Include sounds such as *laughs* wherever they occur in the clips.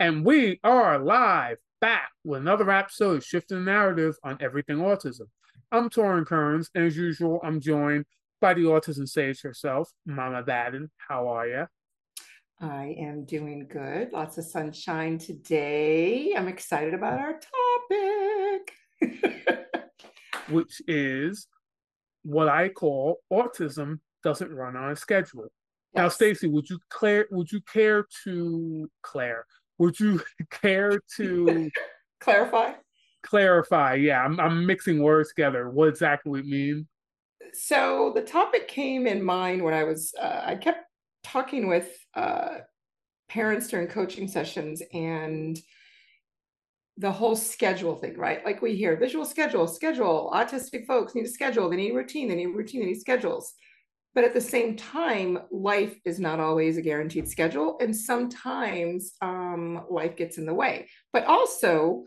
And we are live back with another episode of Shifting the Narrative on Everything Autism. I'm Torrin Kearns, and as usual, I'm joined by the autism sage herself, Mama Baden. How are you? I am doing good. Lots of sunshine today. I'm excited about our topic. *laughs* Which is what I call autism doesn't run on a schedule. Yes. Now, Stacy, would you care would you care to Claire? Would you *laughs* care to *laughs* clarify? Clarify, yeah. I'm I'm mixing words together. What exactly it mean? So the topic came in mind when I was uh, I kept talking with uh, parents during coaching sessions and the whole schedule thing, right? Like we hear visual schedule, schedule, autistic folks need a schedule, they need routine, they need routine, they need schedules. But at the same time, life is not always a guaranteed schedule. And sometimes um, life gets in the way. But also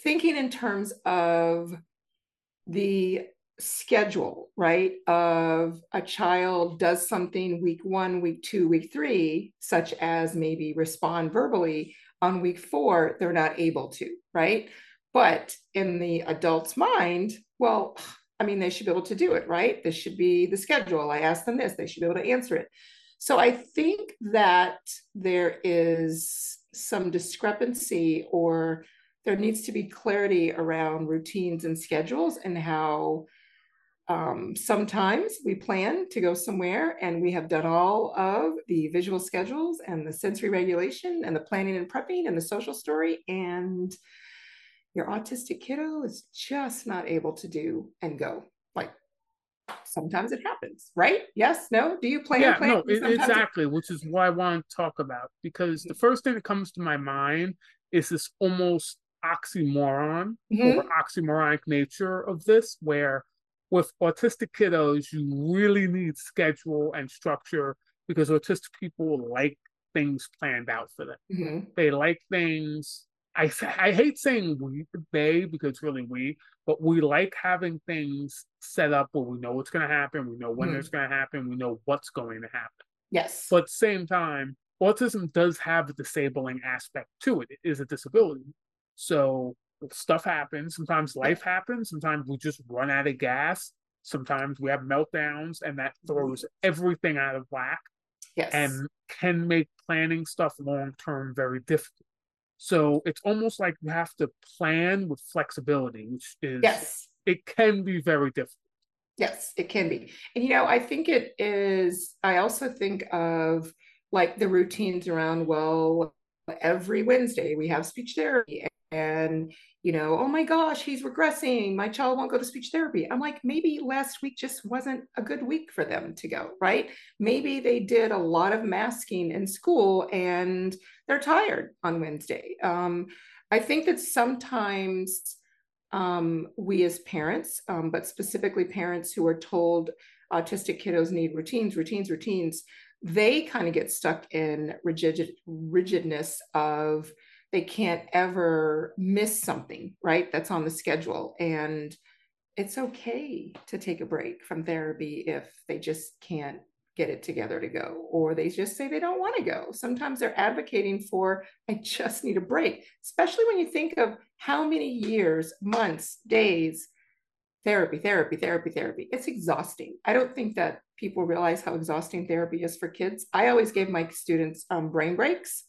thinking in terms of the schedule, right? Of a child does something week one, week two, week three, such as maybe respond verbally. On week four, they're not able to, right? But in the adult's mind, well, I mean, they should be able to do it, right? This should be the schedule. I asked them this, they should be able to answer it. So I think that there is some discrepancy or there needs to be clarity around routines and schedules and how um, sometimes we plan to go somewhere and we have done all of the visual schedules and the sensory regulation and the planning and prepping and the social story and your autistic kiddo is just not able to do and go. Like sometimes it happens, right? Yes, no. Do you plan? Yeah, plan? no, it, exactly. It... Which is what I want to talk about because the first thing that comes to my mind is this almost oxymoron mm-hmm. or oxymoronic nature of this, where with autistic kiddos, you really need schedule and structure because autistic people like things planned out for them. Mm-hmm. They like things I I hate saying we they because it's really we, but we like having things set up where we know what's going to happen, we know when mm. it's going to happen, we know what's going to happen. Yes. But at the same time, autism does have a disabling aspect to it. It is a disability. So stuff happens. Sometimes life happens. Sometimes we just run out of gas. Sometimes we have meltdowns, and that throws everything out of whack. Yes. And can make planning stuff long term very difficult. So it's almost like you have to plan with flexibility, which is yes, it can be very difficult. Yes, it can be. And you know, I think it is I also think of like the routines around well every Wednesday we have speech therapy and you know, oh my gosh, he's regressing. My child won't go to speech therapy. I'm like, maybe last week just wasn't a good week for them to go, right? Maybe they did a lot of masking in school and they're tired on Wednesday. Um, I think that sometimes um, we as parents, um, but specifically parents who are told autistic kiddos need routines, routines, routines, they kind of get stuck in rigid rigidness of they can't ever miss something, right? That's on the schedule. And it's okay to take a break from therapy if they just can't get it together to go, or they just say they don't want to go. Sometimes they're advocating for, I just need a break, especially when you think of how many years, months, days, therapy, therapy, therapy, therapy. It's exhausting. I don't think that people realize how exhausting therapy is for kids. I always gave my students um, brain breaks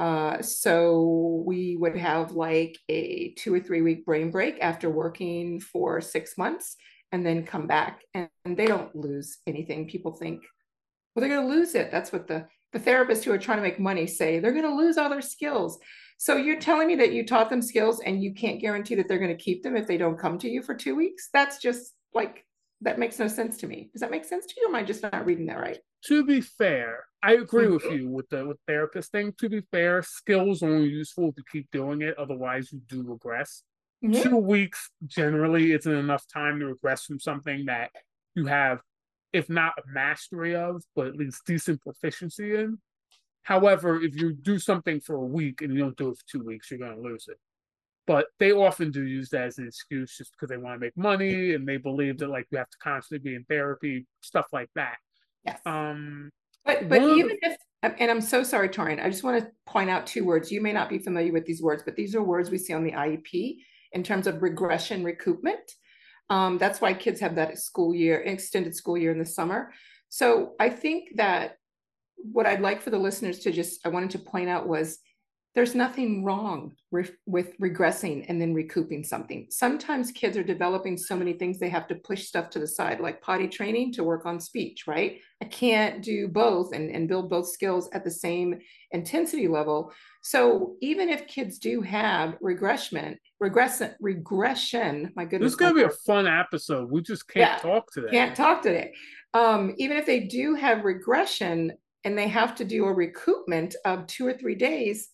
uh, so we would have like a two or three week brain break after working for six months and then come back and, and they don't lose anything. People think, well, they're going to lose it. That's what the, the therapists who are trying to make money say. They're going to lose all their skills. So you're telling me that you taught them skills and you can't guarantee that they're going to keep them if they don't come to you for two weeks? That's just like, that makes no sense to me. Does that make sense to you? Or am I just not reading that right? To be fair, I agree with you with the with therapist thing. To be fair, skills only useful if you keep doing it. Otherwise, you do regress. Mm-hmm. Two weeks generally isn't enough time to regress from something that you have, if not a mastery of, but at least decent proficiency in. However, if you do something for a week and you don't do it for two weeks, you're going to lose it. But they often do use that as an excuse just because they want to make money and they believe that like you have to constantly be in therapy, stuff like that. Yes. Um, But but even if and I'm so sorry, Torrin, I just want to point out two words. You may not be familiar with these words, but these are words we see on the IEP in terms of regression recoupment. Um, that's why kids have that school year, extended school year in the summer. So I think that what I'd like for the listeners to just, I wanted to point out was there's nothing wrong with, with regressing and then recouping something. Sometimes kids are developing so many things they have to push stuff to the side, like potty training to work on speech, right? I can't do both and, and build both skills at the same intensity level. So even if kids do have regression, regression, regression, my goodness. This is gonna be a fun episode. We just can't yeah, talk today. Can't talk today. Um, even if they do have regression and they have to do a recoupment of two or three days,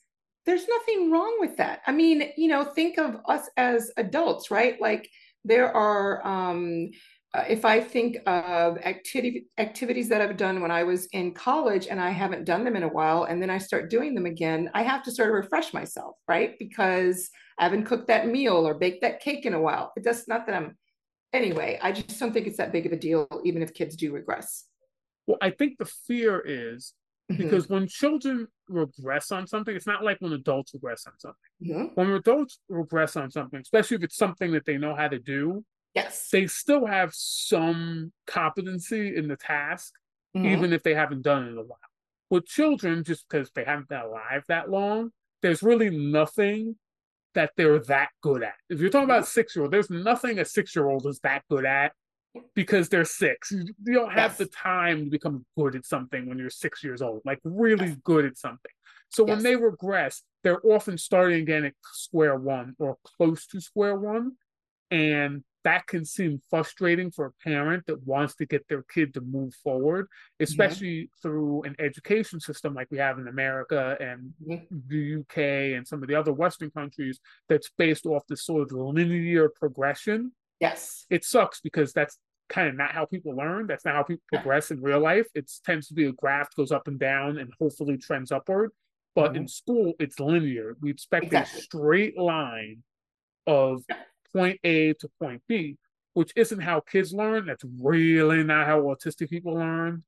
there's nothing wrong with that. I mean, you know, think of us as adults, right? Like there are, um, uh, if I think of activity activities that I've done when I was in college and I haven't done them in a while, and then I start doing them again, I have to sort of refresh myself, right? Because I haven't cooked that meal or baked that cake in a while. It does not that I'm anyway. I just don't think it's that big of a deal, even if kids do regress. Well, I think the fear is Mm-hmm. Because when children regress on something, it's not like when adults regress on something. Mm-hmm. When adults regress on something, especially if it's something that they know how to do, yes, they still have some competency in the task, mm-hmm. even if they haven't done it in a while. With children, just because they haven't been alive that long, there's really nothing that they're that good at. If you're talking about mm-hmm. six year old, there's nothing a six year old is that good at because they're six. You, don't have yes. the time to become good at something when you're six years old, like really yes. good at something. So yes. when they regress, they're often starting again at square one or close to square one. And that can seem frustrating for a parent that wants to get their kid to move forward, especially through an education system like we have in America and the UK and some of the other Western countries that's based off this sort of linear progression. Yes. It sucks because that's kind of not how people learn. That's not how people progress in real life. It tends to be a graph goes up and down and hopefully trends upward. But mm-hmm. in school, it's linear. We expect exactly. a straight line of point A to point B, which isn't how kids learn. That's really not how autistic people learn.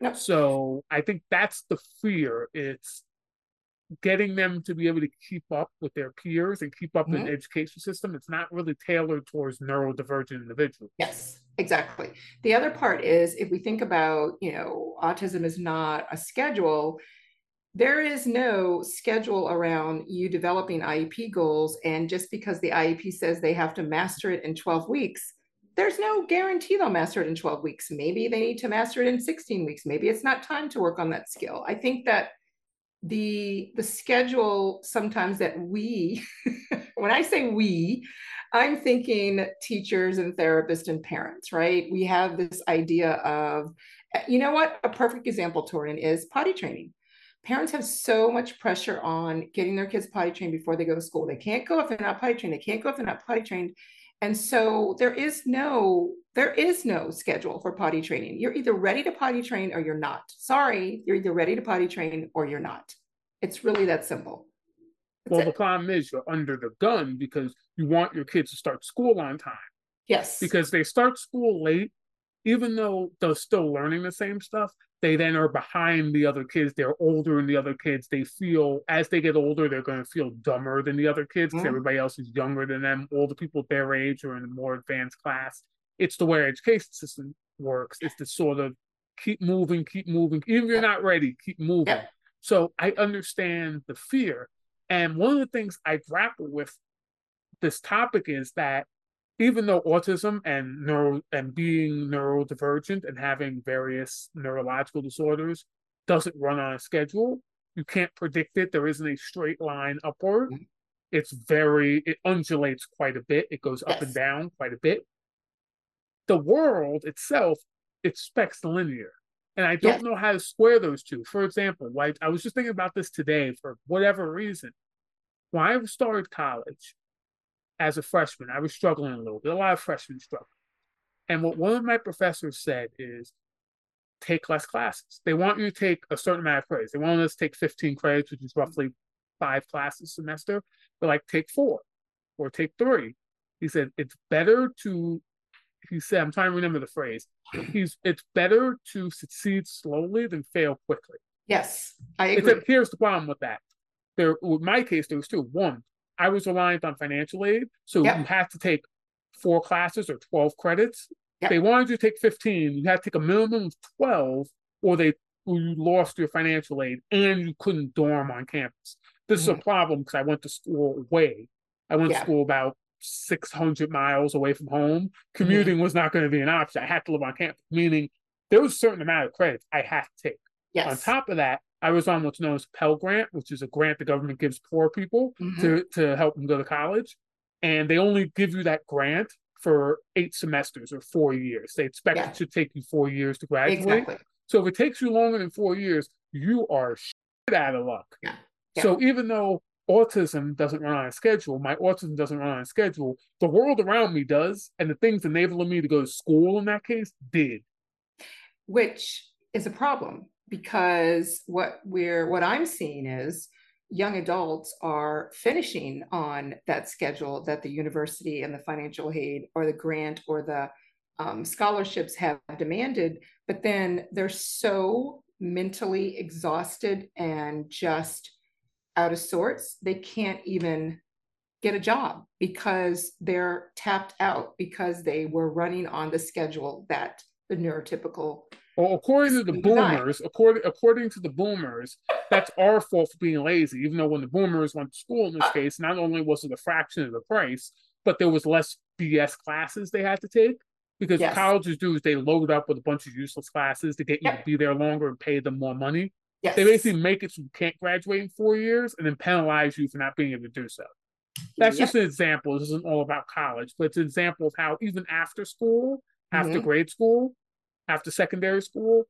Yep. So I think that's the fear. It's getting them to be able to keep up with their peers and keep up mm-hmm. in the education system. It's not really tailored towards neurodivergent individuals. Yes, exactly. The other part is if we think about, you know, autism is not a schedule, there is no schedule around you developing IEP goals. And just because the IEP says they have to master it in 12 weeks, there's no guarantee they'll master it in 12 weeks. Maybe they need to master it in 16 weeks. Maybe it's not time to work on that skill. I think that the the schedule sometimes that we *laughs* when i say we i'm thinking teachers and therapists and parents right? We have this idea of you know what? A perfect example Torrin is potty training. Parents have so much pressure on getting their kids potty trained before they go to school. They can't go if they're not potty trained. They can't go if they're not potty trained and so there is no there is no schedule for potty training. You're either ready to potty train or you're not. Sorry, you're either ready to potty train or you're not. It's really that simple. That's well, it. the problem is you're under the gun because you want your kids to start school on time. Yes. Because they start school late, even though they're still learning the same stuff, they then are behind the other kids. They're older than the other kids. They feel as they get older, they're going to feel dumber than the other kids because mm-hmm. everybody else is younger than them. All the people their age are in a more advanced class it's the way our education system works. It's to sort of keep moving, keep moving. Even if you're not ready, keep moving. Yeah. So I understand the fear. And one of the things I grapple with this topic is that even though autism and neuro and being neurodivergent and having various neurological disorders doesn't run on a schedule, you can't predict it. There isn't a straight line upward. Mm-hmm. It's very it undulates quite a bit. It goes yes. up and down quite a bit the world itself expects linear. And I don't know how to square those two. For example, like I was just thinking about this today for whatever reason. When I started college as a freshman, I was struggling a little bit. A lot of freshmen struggle. And what one of my professors said is take less classes. They want you to take a certain amount of credits. They want us to take 15 credits, which is roughly five classes a semester, but like take four or take three. He said it's better to he said, I'm trying to remember the phrase. *clears throat* He's it's better to succeed slowly than fail quickly. Yes, I agree. Except here's the problem with that. There, with my case, there was two. One, I was reliant on financial aid, so yep. you had to take four classes or twelve credits. Yep. They wanted you to take fifteen. You had to take a minimum of twelve, or they or you lost your financial aid and you couldn't dorm on campus. This mm-hmm. is a mm-hmm. problem because I went to school away. I went yeah. to school about 600 miles away from home. Commuting mm-hmm. was not going to be an option. I had to live on campus, meaning there was a certain amount of credits I had to take. Yes. On top of that, I was on what's known as Pell Grant, which is a grant the government gives poor people mm-hmm. to, to help them go to college. And they only give you that grant for eight semesters or four years. They expect yeah. it to take you four years to graduate. Exactly. So if it takes you longer than four years, you are shit out of luck. Yeah. yeah. So even though autism doesn't run on a schedule, my autism doesn't run on a schedule, the world around me does, and the things enabling me to go to school in that case did. Which is a problem because what we're what I'm seeing is young adults are finishing on that schedule that the university and the financial aid or the grant or the um, scholarships have demanded, but then they're so mentally exhausted and just out of sorts, they can't even get a job because they're tapped out because they were running on the schedule that the neurotypical well, according to the boomers, according according to the boomers, that's our fault for being lazy. Even though when the boomers went to school in this case, not only was it a fraction of the price, but there was less BS classes they had to take because yes. colleges do is they load up with a bunch of useless classes to get you yep. to be there longer and pay them more money. Yes. They basically make it so you can't graduate in four years and then penalize you for not being able to do so. That's yep. just an example. This isn't all about college, but it's an example of how even after school, after mm-hmm. grade school, after secondary school,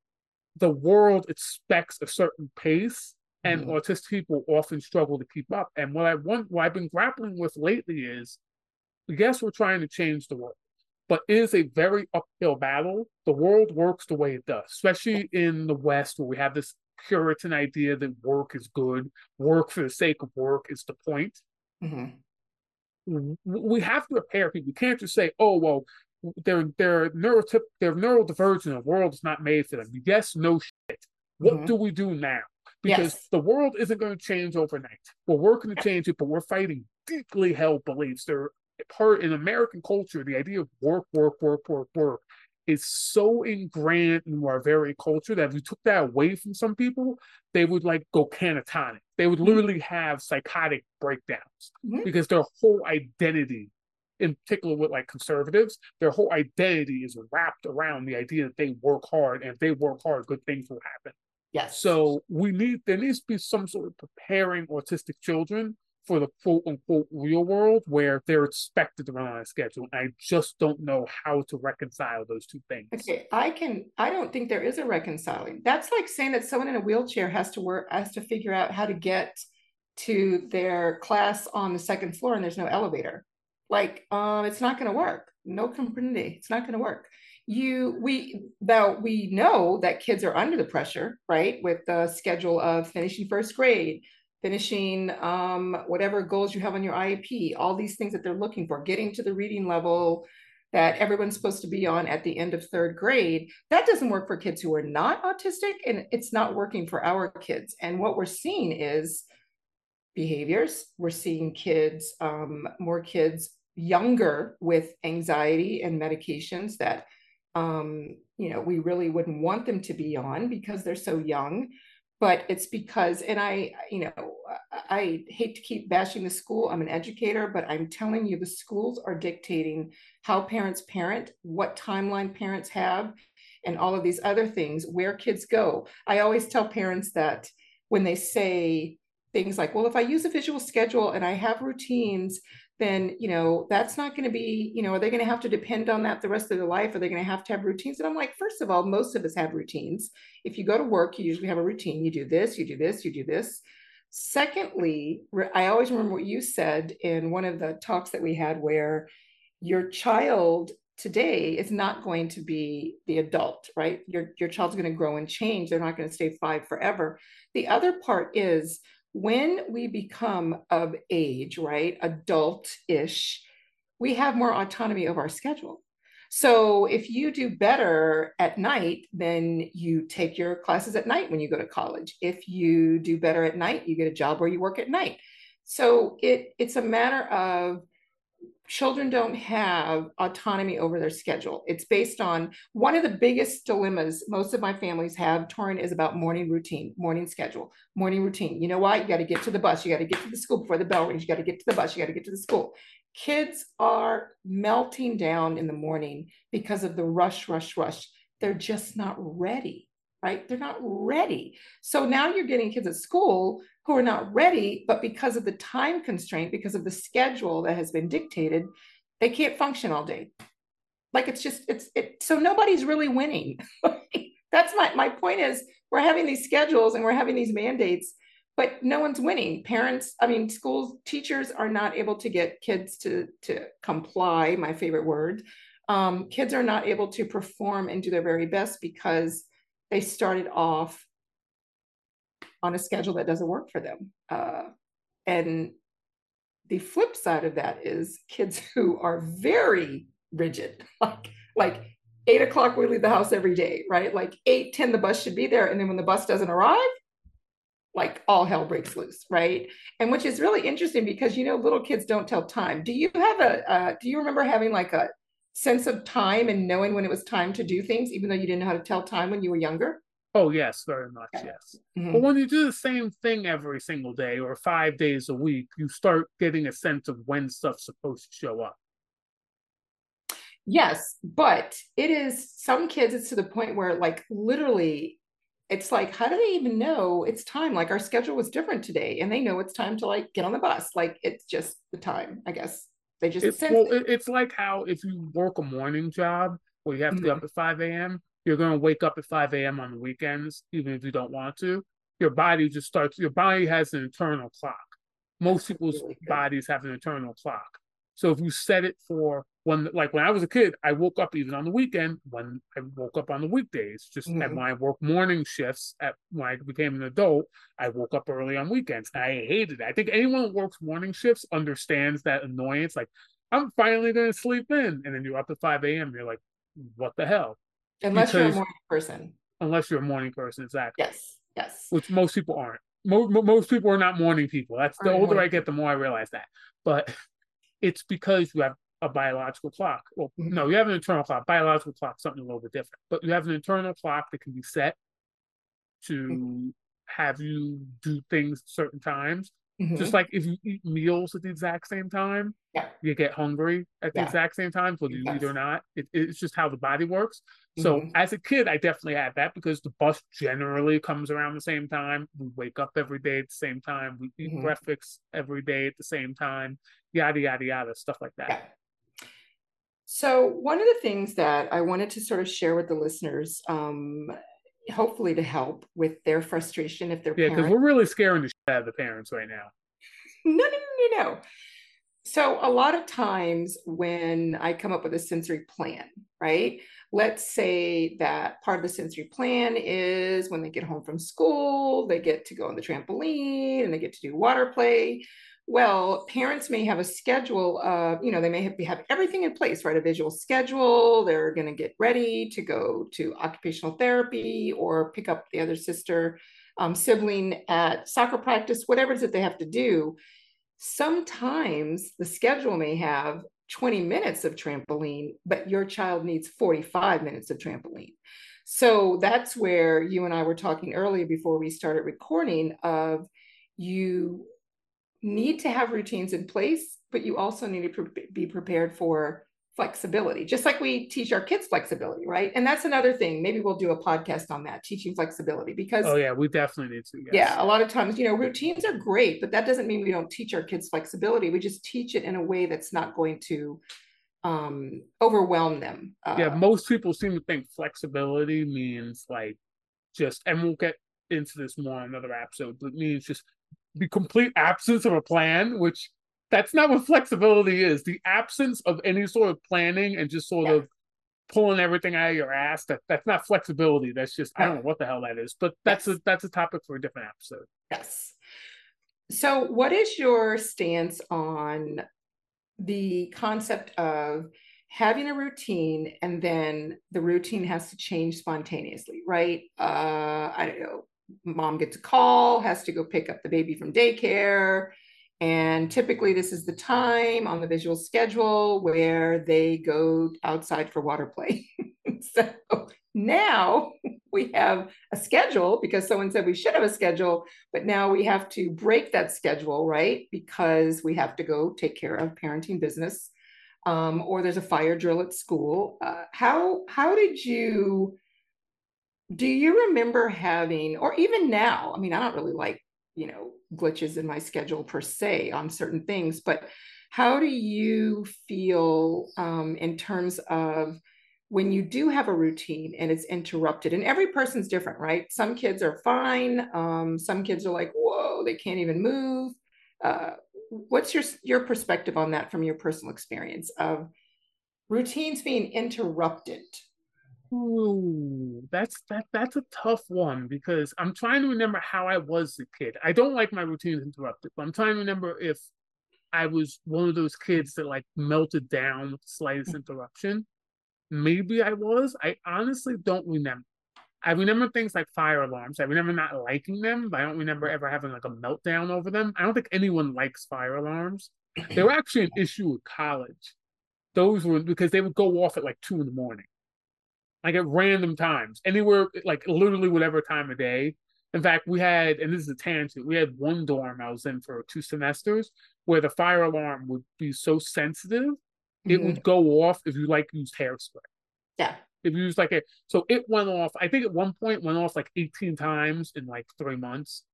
the world expects a certain pace, and mm-hmm. autistic people often struggle to keep up. And what I want, what I've been grappling with lately is, yes, we're trying to change the world, but it is a very uphill battle. The world works the way it does, especially in the West, where we have this Puritan idea that work is good, work for the sake of work is the point. Mm-hmm. We have to prepare people. We can't just say, "Oh, well, they're they're neurotyp they're neurodivergent. The world is not made for them." Yes, no shit. What mm-hmm. do we do now? Because yes. the world isn't going to change overnight. We're working to change it, but we're fighting deeply held beliefs. They're part in American culture. The idea of work, work, work, work, work is so ingrained in our very culture that if you took that away from some people, they would like go catatonic. They would mm-hmm. literally have psychotic breakdowns mm-hmm. because their whole identity, in particular with like conservatives, their whole identity is wrapped around the idea that they work hard and if they work hard, good things will happen. Yes. So we need there needs to be some sort of preparing autistic children for the quote unquote real world where they're expected to run on a schedule. I just don't know how to reconcile those two things. Okay, I can. I don't think there is a reconciling. That's like saying that someone in a wheelchair has to work has to figure out how to get to their class on the second floor and there's no elevator. Like, um, it's not going to work. No comprende. It's not going to work. You we now we know that kids are under the pressure, right, with the schedule of finishing first grade finishing um, whatever goals you have on your IEP, all these things that they're looking for, getting to the reading level that everyone's supposed to be on at the end of third grade. That doesn't work for kids who are not autistic, and it's not working for our kids. And what we're seeing is behaviors. We're seeing kids, um, more kids younger with anxiety and medications that um, you know we really wouldn't want them to be on because they're so young. But it's because and i you know i hate to keep bashing the school. I'm an educator but i'm telling you the schools are dictating how parents parent what timeline parents have and all of these other things where kids go. I always tell parents that when they say things like well if i use a visual schedule and i have routines then you know that's not going to be you know are they going to have to depend on that the rest of their life? Are they going to have to have routines? And i'm like first of all most of us have routines. If you go to work you usually have a routine. You do this you do this you do this. Secondly i always remember what you said in one of the talks that we had where your child today is not going to be the adult right? Your your child's going to grow and change. They're not going to stay five forever. The other part is when we become of age, right, adult ish, we have more autonomy of our schedule. So if you do better at night, then you take your classes at night when you go to college. If you do better at night, you get a job where you work at night. So it it's a matter of children don't have autonomy over their schedule. It's based on one of the biggest dilemmas most of my families have, Torrin, is about morning routine, morning schedule, morning routine. You know why? You got to get to the bus. You got to get to the school before the bell rings. You got to get to the bus. You got to get to the school. Kids are melting down in the morning because of the rush, rush, rush. They're just not ready, right? They're not ready. So now you're getting kids at school who are not ready, but because of the time constraint, because of the schedule that has been dictated, they can't function all day. Like it's just, it's, it, so nobody's really winning. *laughs* That's my, my point is we're having these schedules and we're having these mandates, but no one's winning. Parents, I mean, schools, teachers are not able to get kids to, to comply, my favorite word. Um, kids are not able to perform and do their very best because they started off on a schedule that doesn't work for them. Uh, and the flip side of that is kids *laughs* who are very rigid, *laughs* like like eight o'clock we leave the house every day, right? Like eight ten the bus should be there, and then when the bus doesn't arrive, like all hell breaks loose, right? And which is really interesting because you know little kids don't tell time. Do you have a? Uh, do you remember having like a sense of time and knowing when it was time to do things, even though you didn't know how to tell time when you were younger? Oh yes, very much yes. Mm-hmm. But when you do the same thing every single day or five days a week, you start getting a sense of when stuff's supposed to show up. Yes, but it is some kids. It's to the point where, like, literally, it's like, how do they even know it's time? Like, our schedule was different today, and they know it's time to like get on the bus. Like, it's just the time. I guess they just. It's, well, it. it's like how if you work a morning job where you have to mm-hmm. get up at five a.m you're going to wake up at 5 a.m. on the weekends, even if you don't want to. Your body just starts, your body has an internal clock. Most people's really bodies have an internal clock. So if you set it for when, like when I was a kid, I woke up even on the weekend when I woke up on the weekdays. Just mm-hmm. when I work morning shifts at when I became an adult, I woke up early on weekends. I hated it. I think anyone who works morning shifts understands that annoyance. Like, I'm finally going to sleep in. And then you're up at 5 a.m. You're like, what the hell? Unless because, you're a morning person. Unless you're a morning person, exactly. Yes. Yes. Which most people aren't. Most, most people are not morning people. That's the older I get, the more I realize that. But *laughs* it's because you have a biological clock. Well, no, you have an internal clock. Biological clock, something a little bit different. But you have an internal clock that can be set to mm-hmm. have you do things certain times. Mm-hmm. Just like if you eat meals at the exact same time, yeah. you get hungry at the yeah. exact same time, whether you yes. eat or not. It, it's just how the body works. So mm-hmm. as a kid, I definitely had that because the bus generally comes around the same time. We wake up every day at the same time. We eat mm-hmm. breakfast every day at the same time. Yada yada yada, stuff like that. So one of the things that I wanted to sort of share with the listeners, um, hopefully to help with their frustration if they're yeah, because we're really scaring the shit out of the parents right now. *laughs* No, no, no, no. So a lot of times when I come up with a sensory plan, right? let's say that part of the sensory plan is when they get home from school, they get to go on the trampoline and they get to do water play. Well, parents may have a schedule of, you know, they may have, have everything in place, right? A visual schedule. They're going to get ready to go to occupational therapy or pick up the other sister, um, sibling at soccer practice, whatever it is that they have to do. Sometimes the schedule may have 20 minutes of trampoline, but your child needs 45 minutes of trampoline. So that's where you and I were talking earlier before we started recording of you need to have routines in place, but you also need to pre- be prepared for flexibility, just like we teach our kids flexibility, right? And that's another thing. Maybe we'll do a podcast on that, teaching flexibility, because oh yeah, we definitely need to. Yes. Yeah, a lot of times, you know, routines are great, but that doesn't mean we don't teach our kids flexibility. We just teach it in a way that's not going to um overwhelm them. Uh, yeah, most people seem to think flexibility means like just, and we'll get into this more in another episode, but it means just the complete absence of a plan, which that's not what flexibility is. The absence of any sort of planning and just sort yeah. of pulling everything out of your ass. That that's not flexibility. That's just I don't know what the hell that is. But that's yes. a that's a topic for a different episode. Yes. So, what is your stance on the concept of having a routine and then the routine has to change spontaneously, right? Uh, I don't know, mom gets a call, has to go pick up the baby from daycare. And typically, this is the time on the visual schedule where they go outside for water play. *laughs* so now we have a schedule because someone said we should have a schedule, but now we have to break that schedule, right? Because we have to go take care of parenting business um, or there's a fire drill at school. Uh, how how did you do you remember having, or even now? I mean, I don't really like you know glitches in my schedule per se on certain things, but how do you feel um, in terms of when you do have a routine and it's interrupted and every person's different right some kids are fine um, some kids are like whoa they can't even move uh, what's your your perspective on that from your personal experience of routines being interrupted? Ooh, that's that that's a tough one because I'm trying to remember how I was a kid. I don't like my routines interrupted, but I'm trying to remember if I was one of those kids that like melted down with the slightest mm. interruption. Maybe I was. I honestly don't remember. I remember things like fire alarms. I remember not liking them, but I don't remember ever having like a meltdown over them. I don't think anyone likes fire alarms. They were *clears throat* actually an issue with college. Those were because they would go off at like two in the morning, like at random times, anywhere, like literally whatever time of day. In fact, we had, and this is a tangent, we had one dorm I was in for two semesters where the fire alarm would be so sensitive, mm-hmm. it would go off if you like used hairspray. Yeah. If you use like a so it went off, I think at one point went off like 18 times in like three months.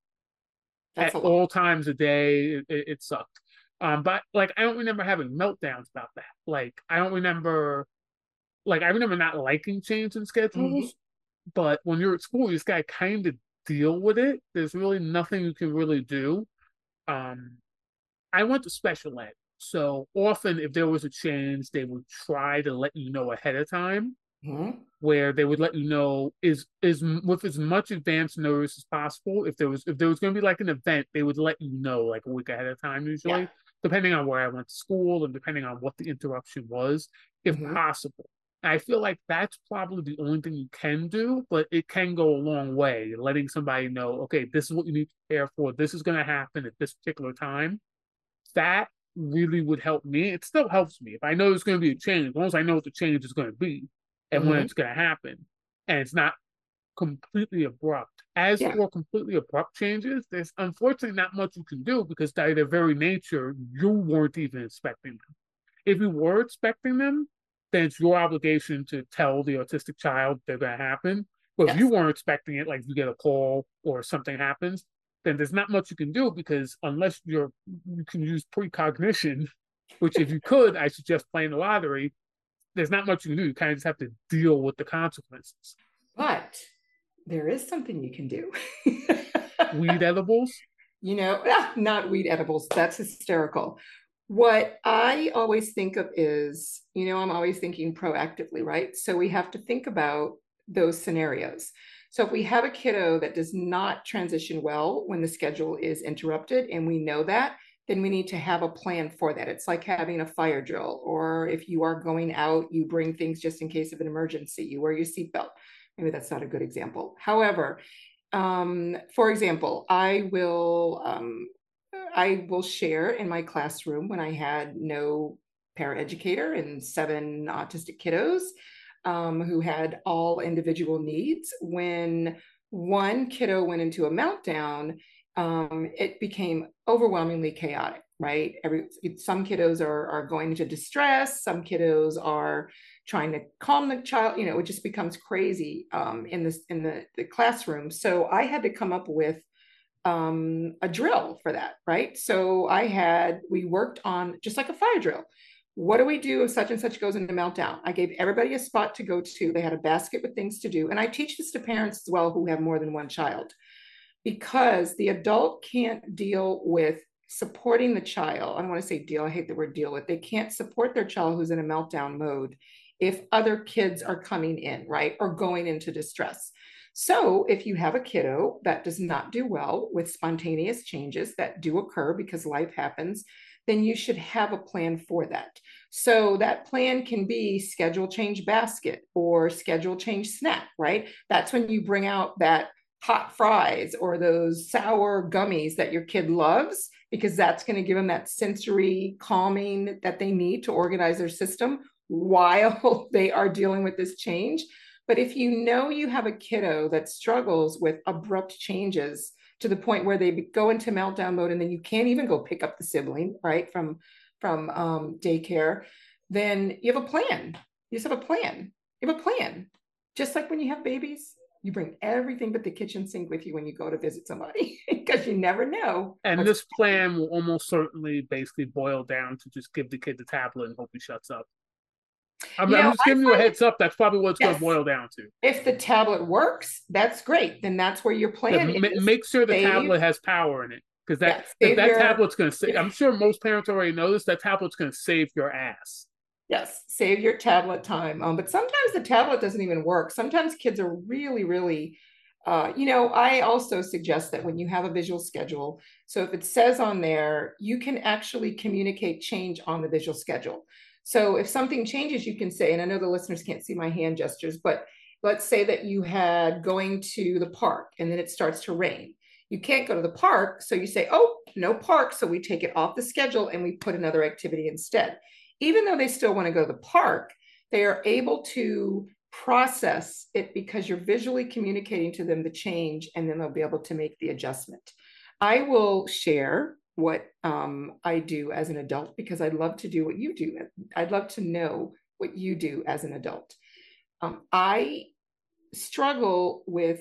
That's at all times a day. It, it, it sucked. Um, but like I don't remember having meltdowns about that. Like I don't remember like I remember not liking changing schedules, mm-hmm. but when you're at school, you just gotta kind of deal with it. There's really nothing you can really do. Um, I went to special ed, so often if there was a change, they would try to let you know ahead of time mm-hmm. where they would let you know is is with as much advance notice as possible. If there was if there was going to be like an event, they would let you know like a week ahead of time usually, yeah. depending on where I went to school and depending on what the interruption was, if mm-hmm. possible. I feel like that's probably the only thing you can do, but it can go a long way, letting somebody know, okay, this is what you need to prepare for. This is going to happen at this particular time. That really would help me. It still helps me if I know there's going to be a change. As long as I know what the change is going to be, and mm-hmm. when it's going to happen, and it's not completely abrupt. As yeah. for completely abrupt changes, there's unfortunately not much you can do because by their very nature, you weren't even expecting them. If you were expecting them, then it's your obligation to tell the autistic child they're going to happen. But yes. if you weren't expecting it, like you get a call or something happens, then there's not much you can do because unless you're you can use precognition, which if you could, I suggest playing the lottery there's not much you can do. You kind of just have to deal with the consequences. But there is something you can do. weed *laughs* edibles? You know, *laughs* not weed edibles. That's hysterical. What I always think of is, you know, I'm always thinking proactively, right? So we have to think about those scenarios. So if we have a kiddo that does not transition well when the schedule is interrupted, and we know that, then we need to have a plan for that. It's like having a fire drill, or if you are going out, you bring things just in case of an emergency, you wear your seatbelt. Maybe that's not a good example. However, um, for example, I will um, I will share in my classroom when I had no paraeducator and seven autistic kiddos um, who had all individual needs. When one kiddo went into a meltdown, um, it became overwhelmingly chaotic, right? Every some kiddos are are going into distress, some kiddos are trying to calm the child. You know, it just becomes crazy um, in this in the the classroom. So I had to come up with um, a drill for that, right? So I had we worked on just like a fire drill. What do we do if such and such goes into meltdown? I gave everybody a spot to go to. They had a basket with things to do, and I teach this to parents as well who have more than one child because the adult can't deal with supporting the child. I don't want to say deal, I hate the word deal with. They can't support their child who's in a meltdown mode if other kids are coming in, right? Or going into distress. So, if you have a kiddo that does not do well with spontaneous changes that do occur because life happens, then you should have a plan for that. So, that plan can be schedule change basket or schedule change snack, right? That's when you bring out that hot fries or those sour gummies that your kid loves because that's going to give them that sensory calming that they need to organize their system while *laughs* they are dealing with this change. But if you know you have a kiddo that struggles with abrupt changes to the point where they go into meltdown mode and then you can't even go pick up the sibling, right, from from um, daycare, then you have a plan. You just have a plan. You have a plan. Just like when you have babies, you bring everything but the kitchen sink with you when you go to visit somebody *laughs* because you never know. And this plan will almost certainly basically boil down to just give the kid the tablet and hope he shuts up. I'm, you know, I'm just giving you a heads up. That's probably what it's yes. going to boil down to. If the tablet works, that's great. Then that's where your plan yeah, is. Make sure the save. tablet has power in it because that that, that your, tablet's going to save. I'm sure most parents already know this. That tablet's going to save your ass. Yes, save your tablet time. Um, but sometimes the tablet doesn't even work. Sometimes kids are really, really, uh, you know, I also suggest that when you have a visual schedule, so if it says on there, you can actually communicate change on the visual schedule. So if something changes, you can say, and I know the listeners can't see my hand gestures, but let's say that you had going to the park and then it starts to rain. You can't go to the park. So you say, oh, no park. So we take it off the schedule and we put another activity instead even though they still want to go to the park, they are able to process it because you're visually communicating to them the change and then they'll be able to make the adjustment. I will share what um, I do as an adult because I'd love to do what you do. I'd love to know what you do as an adult. Um, I struggle with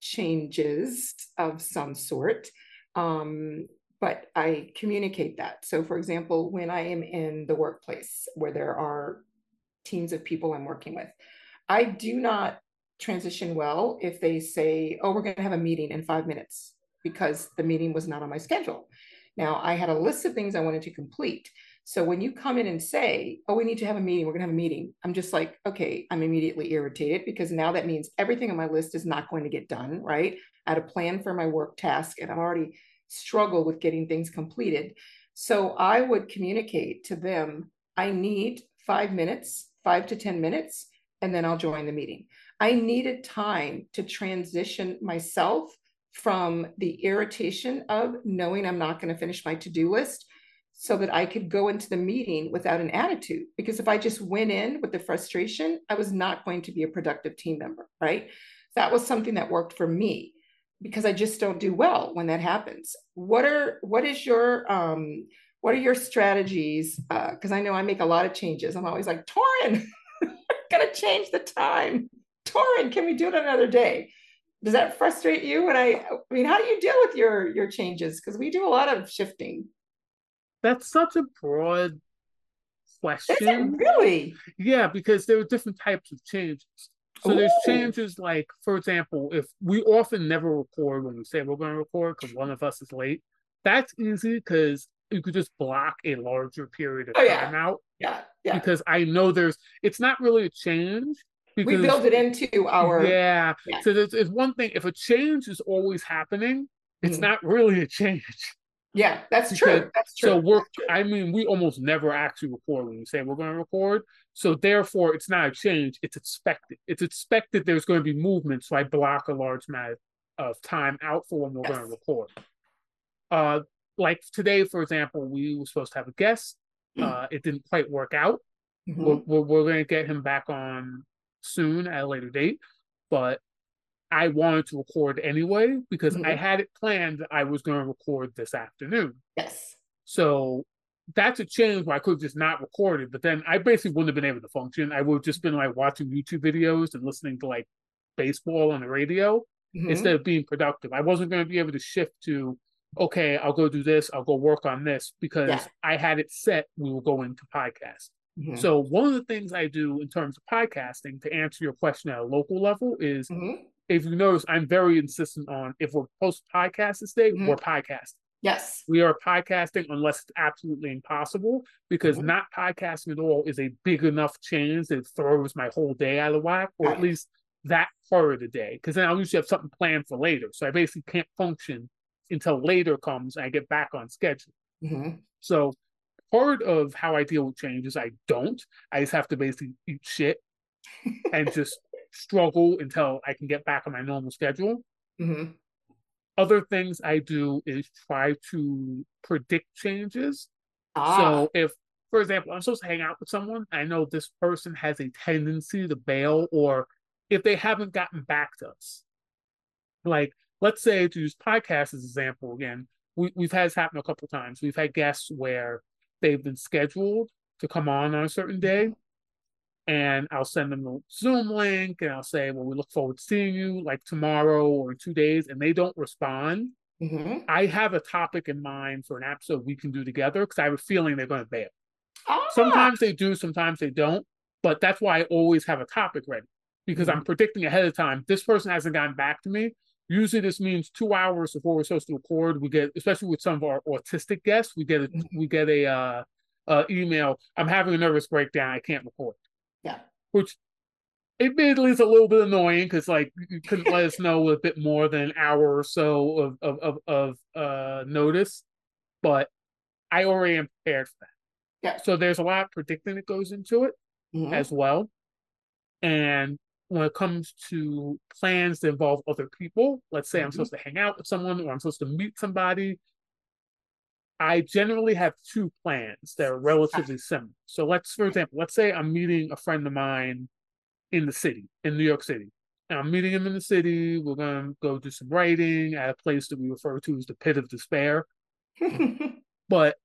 changes of some sort. Um, but I communicate that. So, for example, when I am in the workplace where there are teams of people I'm working with, I do not transition well if they say, Oh, we're going to have a meeting in five minutes because the meeting was not on my schedule. Now, I had a list of things I wanted to complete. So when you come in and say, Oh, we need to have a meeting, we're going to have a meeting, I'm just like, Okay, I'm immediately irritated because now that means everything on my list is not going to get done, right? I had a plan for my work task and I'm already struggle with getting things completed. So I would communicate to them, I need five minutes, five to 10 minutes, and then I'll join the meeting. I needed time to transition myself from the irritation of knowing I'm not going to finish my to do list so that I could go into the meeting without an attitude. Because if I just went in with the frustration, I was not going to be a productive team member, right? That was something that worked for me because I just don't do well when that happens. What are what is your um what are your strategies? Because uh, I know I make a lot of changes. I'm always like, Torrin, *laughs* gotta change the time. Torrin, can we do it another day? Does that frustrate you? And I, I mean, how do you deal with your your changes? Because we do a lot of shifting. That's such a broad question. really? Yeah, because there are different types of changes. So Ooh. there's changes like, for example, if we often never record when we say we're going to record because one of us is late, that's easy because you could just block a larger period of oh, time yeah. out. Yeah, yeah. Because I know there's, it's not really a change. Because, we build it into our. Yeah. yeah. So there's, there's one thing. If a change is always happening, it's mm. not really a change. Yeah, that's because, true. That's true. So we're, true. I mean, we almost never actually record when we say we're going to record. So therefore, it's not a change. It's expected. It's expected there's going to be movement. So I block a large amount of time out for when we're yes. going to record. Uh, like today, for example, we were supposed to have a guest. Mm. Uh, it didn't quite work out. Mm-hmm. We're, we're, we're going to get him back on soon at a later date, but I wanted to record anyway because mm-hmm. I had it planned that I was going to record this afternoon. Yes. So that's a change where I could have just not recorded, but then I basically wouldn't have been able to function. I would have just been like watching YouTube videos and listening to like baseball on the radio mm-hmm. instead of being productive. I wasn't going to be able to shift to, okay, I'll go do this, I'll go work on this because yeah. I had it set we were going to podcast. Mm-hmm. So one of the things I do in terms of podcasting to answer your question at a local level is mm-hmm if you notice, I'm very insistent on if we're post podcast this day, mm-hmm. we're podcasting. Yes. We are podcasting unless it's absolutely impossible because mm-hmm. not podcasting at all is a big enough change that throws my whole day out of whack, or right. at least that part of the day because then I'll usually have something planned for later. So I basically can't function until later comes and I get back on schedule. Mm-hmm. So part of how I deal with change is I don't. I just have to basically eat shit and *laughs* just struggle until I can get back on my normal schedule. Mm-hmm. Other things I do is try to predict changes. Ah. So if, for example, I'm supposed to hang out with someone, I know this person has a tendency to bail, or if they haven't gotten back to us, like let's say to use podcast as an example again, we, we've had this happen a couple times. We've had guests where they've been scheduled to come on on a certain day, and I'll send them a Zoom link and I'll say, well, we look forward to seeing you like tomorrow or in two days, and they don't respond. Mm-hmm. I have a topic in mind for an episode we can do together because I have a feeling they're going to bail. Ah. Sometimes they do, sometimes they don't, but that's why I always have a topic ready because I'm predicting ahead of time. This person hasn't gotten back to me. Usually, this means two hours before we're supposed to record. We get, especially with some of our autistic guests, we get a we get a uh, uh, email. I'm having a nervous breakdown. I can't record. Yeah. Which admittedly is a little bit annoying because like you couldn't let us know a bit more than an hour or so of of of, of uh, notice, but I already am prepared for that. Yeah. So there's a lot of predicting that goes into it Mhm. as well. And when it comes to plans that involve other people, let's say I'm Mhm. supposed to hang out with someone or I'm supposed to meet somebody, I generally have two plans that are relatively similar. So let's, for example, let's say I'm meeting a friend of mine in the city, in New York City. And I'm meeting him in the city. We're going to go do some writing at a place that we refer to as the Pit of Despair. *laughs* But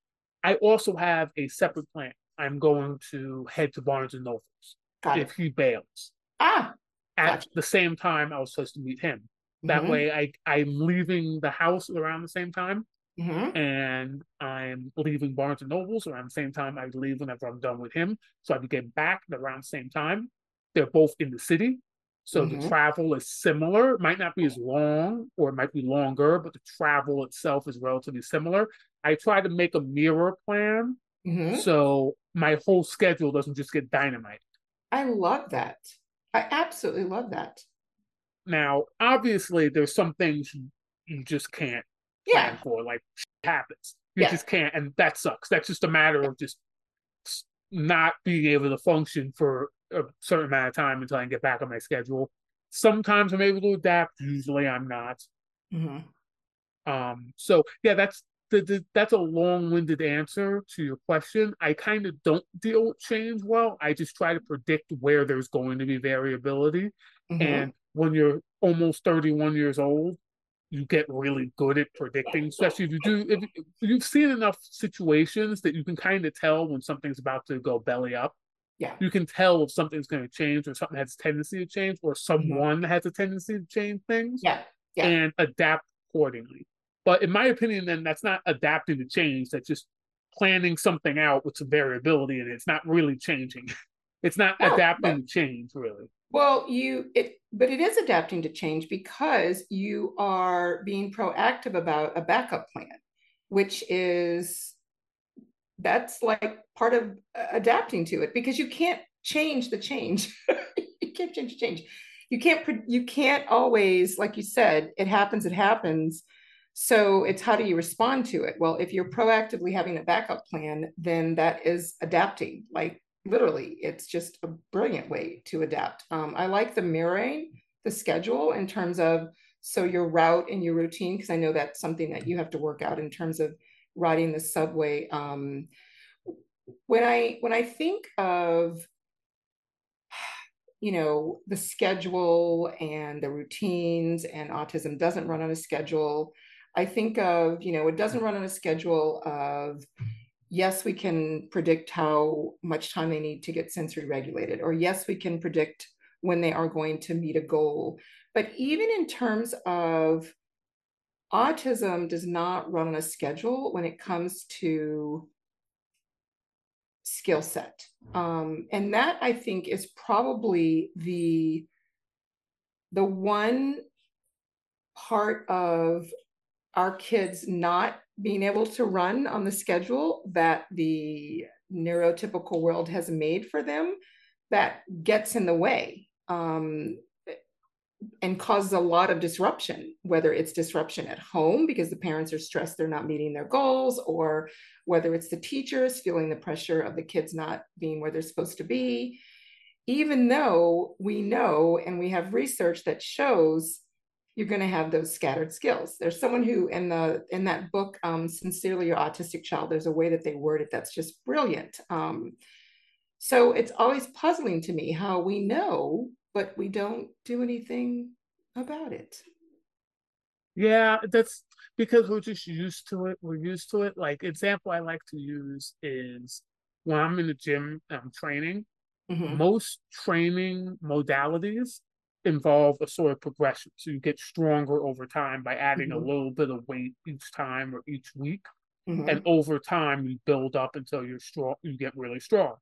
I also have a separate plan. I'm going to head to Barnes and Nobles if he bails. Ah. At Gotcha. the same time, I was supposed to meet him. That Mhm. way, I I'm leaving the house around the same time, Mhm. and I'm leaving Barnes and Nobles around the same time I leave whenever I'm done with him. So I would get back around the same time. They're both in the city, so the Mhm. travel is similar. It might not be as long, or it might be longer, but the travel itself is relatively similar. I try to make a mirror plan Mhm. so my whole schedule doesn't just get dynamite. I love that. I absolutely love that. Now, obviously, there's some things you, just can't plan for, like shit happens. You Yeah. just can't, and that sucks. That's just a matter of just not being able to function for a certain amount of time until I can get back on my schedule. Sometimes I'm able to adapt. Usually, I'm not. Mhm. Um, so yeah, that's that's a long-winded answer to your question. I kind of don't deal with change well. I just try to predict where there's going to be variability. Mhm. And when you're almost 31 years old, you get really good at predicting, especially if you do if, if you've seen enough situations that you can kind of tell when something's about to go belly up. Yeah. You can tell if something's going to change or something has a tendency to change or someone has a tendency to change things Yeah. Yeah. and adapt accordingly. But in my opinion, then that's not adapting to change. That's just planning something out with some variability in it. It's not really changing. *laughs* It's not No, adapting to change, really. Well, you it but it is adapting to change because you are being proactive about a backup plan, which is that's like part of uh, adapting to it because you can't change the change. *laughs* you can't change the change. You can't you can't always like you said, it happens it happens. So it's how do you respond to it? Well, if you're proactively having a backup plan, then that is adapting. Like literally, it's just a brilliant way to adapt. Um, I like the mirroring the schedule in terms of so your route and your routine, because I know that's something that you have to work out in terms of riding the subway. Um, when I when I think of you know the schedule and the routines and autism doesn't run on a schedule i think of you know it doesn't run on a schedule of yes we can predict how much time they need to get sensory regulated or yes we can predict when they are going to meet a goal. But even in terms of autism does not run on a schedule when it comes to skill set. Um, and that i think is probably the the one part of our kids not being able to run on the schedule that the neurotypical world has made for them that gets in the way um, and causes a lot of disruption, whether it's disruption at home because the parents are stressed they're not meeting their goals, or whether it's the teachers feeling the pressure of the kids not being where they're supposed to be. Even though we know and we have research that shows you're going to have those scattered skills. There's someone who in the in that book, um, "Sincerely Your Autistic Child," there's a way that they word it that's just brilliant. Um, so it's always puzzling to me how we know but we don't do anything about it. Yeah, that's because we're just used to it. We're used to it. Like example I like to use is when I'm in the gym, I'm training. Mm-hmm. Most training modalities involve a sort of progression. So you get stronger over time by adding mm-hmm. a little bit of weight each time or each week. Mm-hmm. And over time you build up until you're strong, you get really strong.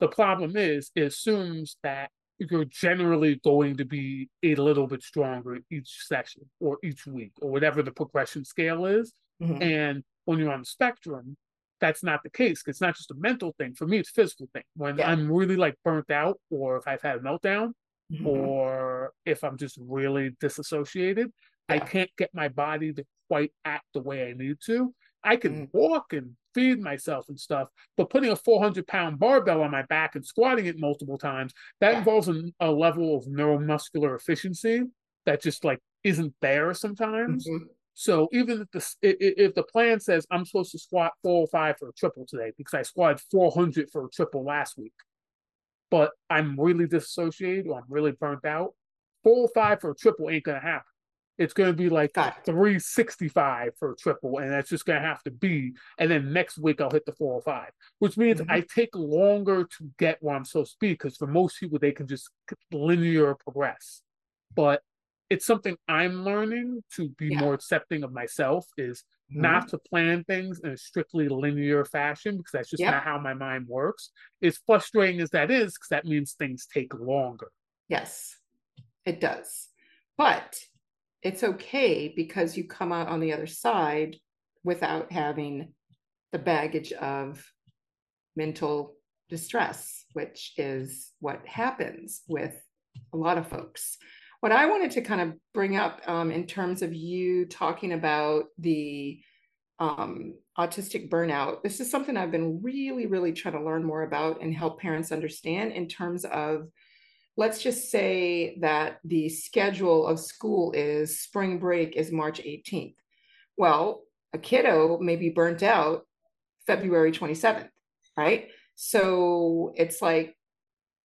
The problem is it assumes that you're generally going to be a little bit stronger each session or each week or whatever the progression scale is. Mm-hmm. And when you're on the spectrum, that's not the case. It's not just a mental thing. For me, it's physical thing. When yeah. I'm really like burnt out or if I've had a meltdown mm-hmm. or if I'm just really disassociated, yeah. I can't get my body to quite act the way I need to. I can mm. walk and feed myself and stuff, but putting a 400 pound barbell on my back and squatting it multiple times, that yeah. involves a, a, level of neuromuscular efficiency that just like isn't there sometimes. Mm-hmm. So even if the if the plan says I'm supposed to squat 405 for a triple today because I squatted 400 for a triple last week, but I'm really disassociated or I'm really burnt out, four or five for a triple ain't gonna happen it's to be like 365 for a triple, and that's just to have to be. And then next week I'll hit the four or five, which means mm-hmm. I take longer to get where I'm supposed to be because for most people they can just linear progress. But it's something I'm learning to be yeah. more accepting of myself is mm-hmm. not to plan things in a strictly linear fashion because that's just yep. not how my mind works. As frustrating as that is, because that means things take longer. Yes, it does. But it's okay because you come out on the other side without having the baggage of mental distress, which is what happens with a lot of folks. What I wanted to kind of bring up um, in terms of you talking about the um, autistic burnout, this is something I've been really, really trying to learn more about and help parents understand in terms of let's just say that the schedule of school is spring break is March 18th. Well, a kiddo may be burnt out February 27th, right? So it's like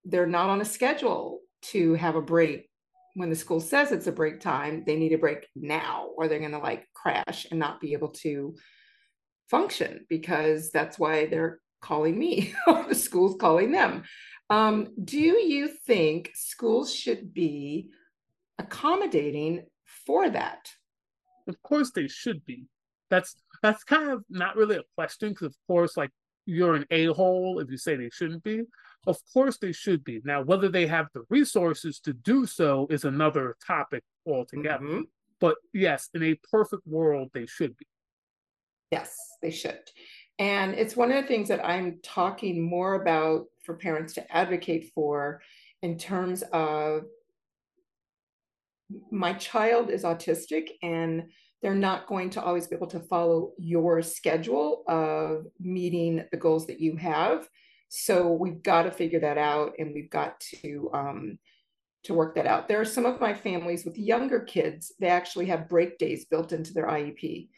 they're not on a schedule to have a break when the school says it's a break time. They need a break now, or they're going to like crash and not be able to function because that's why they're calling me, *laughs* the school's calling them. Um, do you think schools should be accommodating for that? Of course, they should be. That's that's kind of not really a question because, of course, like you're an a hole if you say they shouldn't be. Of course, they should be. Now, whether they have the resources to do so is another topic altogether. Mm-hmm. But yes, in a perfect world, they should be. Yes, they should. And it's one of the things that I'm talking more about for parents to advocate for in terms of my child is autistic and they're not going to always be able to follow your schedule of meeting the goals that you have. So we've got to figure that out and we've got to um, to work that out. There are some of my families with younger kids, they actually have break days built into their IEP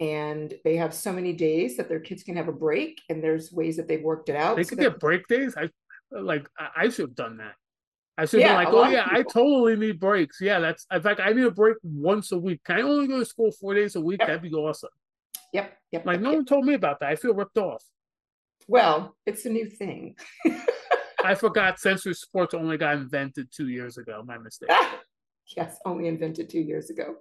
and they have so many days that their kids can have a break and there's ways that they've worked it out they so could get break days? I like i should have done that. I should yeah, have been like oh yeah i totally need breaks. Yeah that's in fact i need a break once a week. Can i only go to school four days a week? Yep. that'd be awesome. Yep yep like yep, no one told me about that. I feel ripped off well it's a new thing i forgot sensory sports only got invented two years ago my mistake *laughs* yes only invented two years ago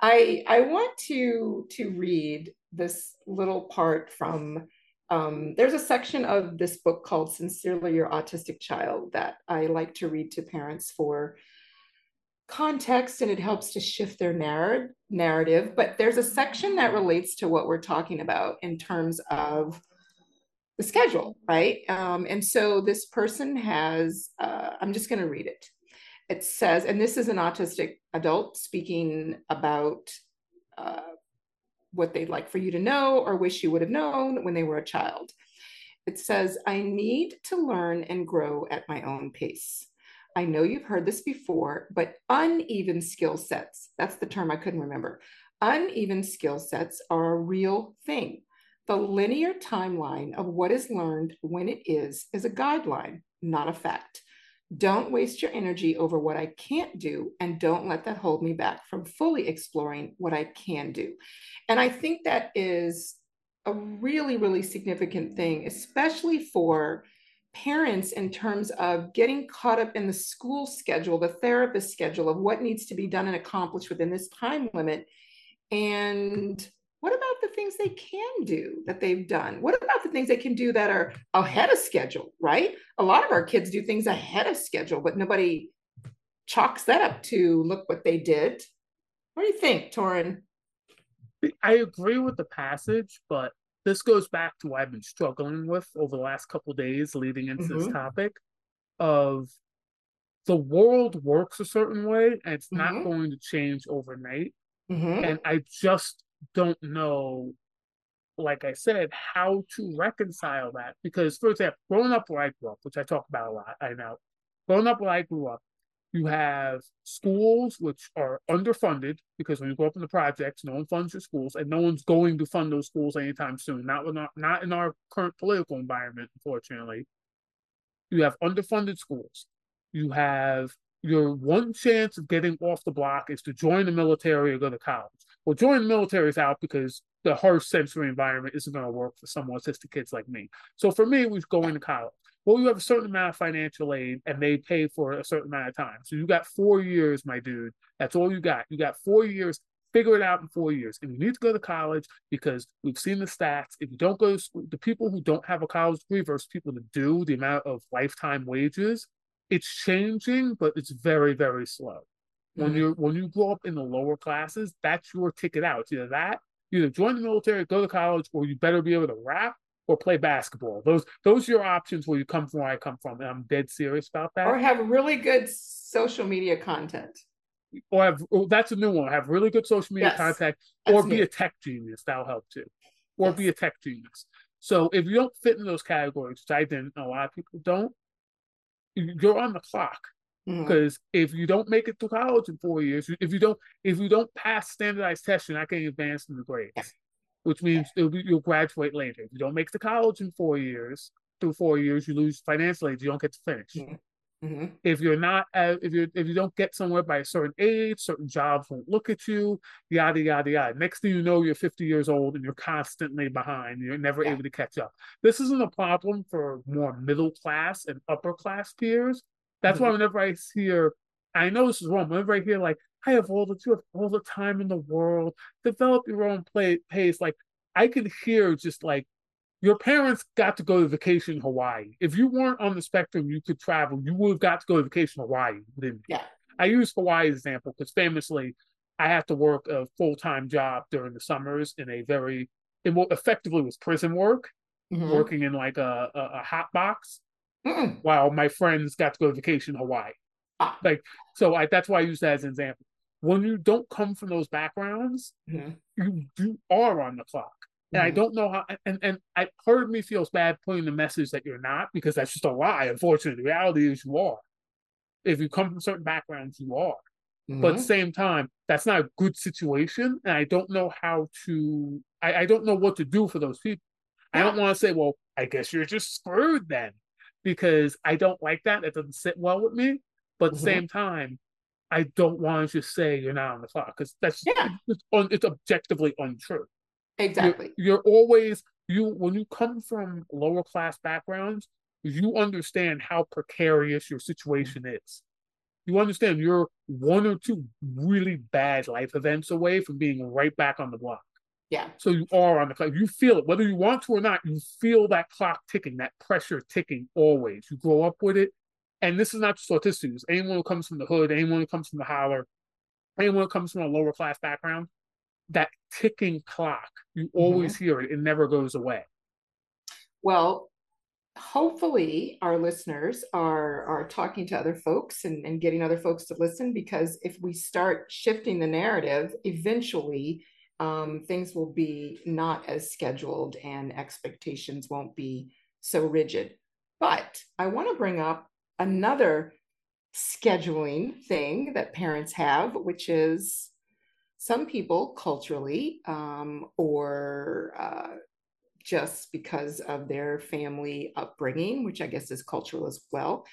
I I want to to read this little part from um, there's a section of this book called Sincerely Your Autistic Child that I like to read to parents for context and it helps to shift their narr- narrative. But there's a section that relates to what we're talking about in terms of the schedule, right? Um, and so this person has, uh, I'm just going to read it. It says, and this is an autistic adult speaking about uh, what they'd like for you to know or wish you would have known when they were a child. It says, I need to learn and grow at my own pace. I know you've heard this before, but uneven skill sets, that's the term I couldn't remember. Uneven skill sets are a real thing. The linear timeline of what is learned when it is is a guideline, not a fact. Don't waste your energy over what I can't do, and don't let that hold me back from fully exploring what I can do. And I think that is a really, really significant thing, especially for parents in terms of getting caught up in the school schedule, the therapist schedule of what needs to be done and accomplished within this time limit. And what about the things they can do that they've done? What about the things they can do that are ahead of schedule, right? A lot of our kids do things ahead of schedule, but nobody chalks that up to look what they did. What do you think, Torrin? I agree with the passage, but this goes back to what I've been struggling with over the last couple days leading into mm-hmm. this topic of the world works a certain way and it's not mm-hmm. going to change overnight. Mm-hmm. And I just don't know, like I said, how to reconcile that. Because, for example, growing up where I grew up, which I talk about a lot, I know, growing up where I grew up, you have schools which are underfunded because when you grow up in the projects, no one funds your schools, and no one's going to fund those schools anytime soon. Not in our, not in our current political environment, unfortunately. You have underfunded schools. You have your one chance of getting off the block is to join the military or go to college. Well, joining the military is out because the harsh sensory environment isn't going to work for some autistic kids like me. So for me, it was going to college well, you have a certain amount of financial aid and they pay for a certain amount of time. So you got four years, my dude. That's all you got. You got four years. Figure it out in four years. And you need to go to college because we've seen the stats. If you don't go to school, the people who don't have a college degree versus people that do, the amount of lifetime wages, it's changing, but it's very, very slow. When mm-hmm. you when you grow up in the lower classes, that's your ticket out. It's either that, you either join the military, go to college, or you better be able to rap or play basketball. Those those are your options where you come from where I come from. And I'm dead serious about that. Or have really good social media content. Or have oh, that's a new one. Have really good social media yes, content or be new. a tech genius. That'll help too. Or yes. be a tech genius. So if you don't fit in those categories, which I didn't, a lot of people don't, you're on the clock. Because mm-hmm. if you don't make it to college in four years, if you don't if you don't pass standardized tests, you're not getting advanced in the grades which means be, you'll graduate later. If you don't make the college in four years, through four years, you lose financial aid. You don't get to finish. Mm-hmm. mm-hmm. If you're not, uh, if you if you don't get somewhere by a certain age, certain jobs won't look at you. Yada yada yada. Next thing you know, you're 50 years old and you're constantly behind. You're never yeah. able to catch up. This isn't a problem for more middle class and upper class peers. That's mm-hmm. why whenever I hear, I know this is wrong. Whenever I hear like, I have all the you have all the time in the world. Develop your own play pace. Like I can hear just like your parents got to go to vacation in Hawaii. If you weren't on the spectrum, you could travel. You would have got to go to vacation in Hawaii, didn't you? Yeah. I use Hawaii as example because famously, I have to work a full time job during the summers in a very it effectively was prison work, mm-hmm. working in like a, a, a hot box, Mm-mm. while my friends got to go to vacation in Hawaii. Ah. Like so, I, that's why I use that as an example when you don't come from those backgrounds, mm-hmm. you you are on the clock. And mm-hmm. I don't know how and, and I part of me feels bad putting the message that you're not because that's just a lie. Unfortunately, the reality is you are. If you come from certain backgrounds, you are. Mm-hmm. But at the same time, that's not a good situation. And I don't know how to I, I don't know what to do for those people. I don't want to say, well, I guess you're just screwed then. Because I don't like that. It doesn't sit well with me. But at the mm-hmm. same time, I don't want to just say you're not on the clock because that's yeah. it's, it's objectively untrue. Exactly. You're, you're, always you when you come from lower class backgrounds, you understand how precarious your situation is. You understand you're one or two really bad life events away from being right back on the block. Yeah. So you are on the clock. You feel it, whether you want to or not. You feel that clock ticking, that pressure ticking always. You grow up with it and this is not just autistics, anyone who comes from the hood, anyone who comes from the holler, anyone who comes from a lower class background, that ticking clock, you mm-hmm. always mm-hmm. hear it. It never goes away. Well, hopefully our listeners are are talking to other folks and, and getting other folks to listen because if we start shifting the narrative eventually um, things will be not as scheduled and expectations won't be so rigid but i want to bring up another scheduling thing that parents have which is some people culturally um, or uh, just because of their family upbringing, which I guess is cultural as well,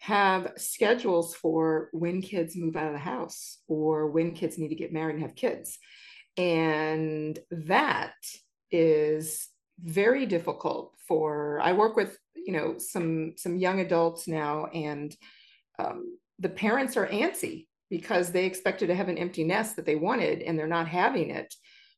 have schedules for when kids move out of the house or when kids need to get married and have kids. And that is very difficult for I work with, you know, some some young adults now and um, the parents are antsy because they expected to have an empty nest that they wanted and they're not having it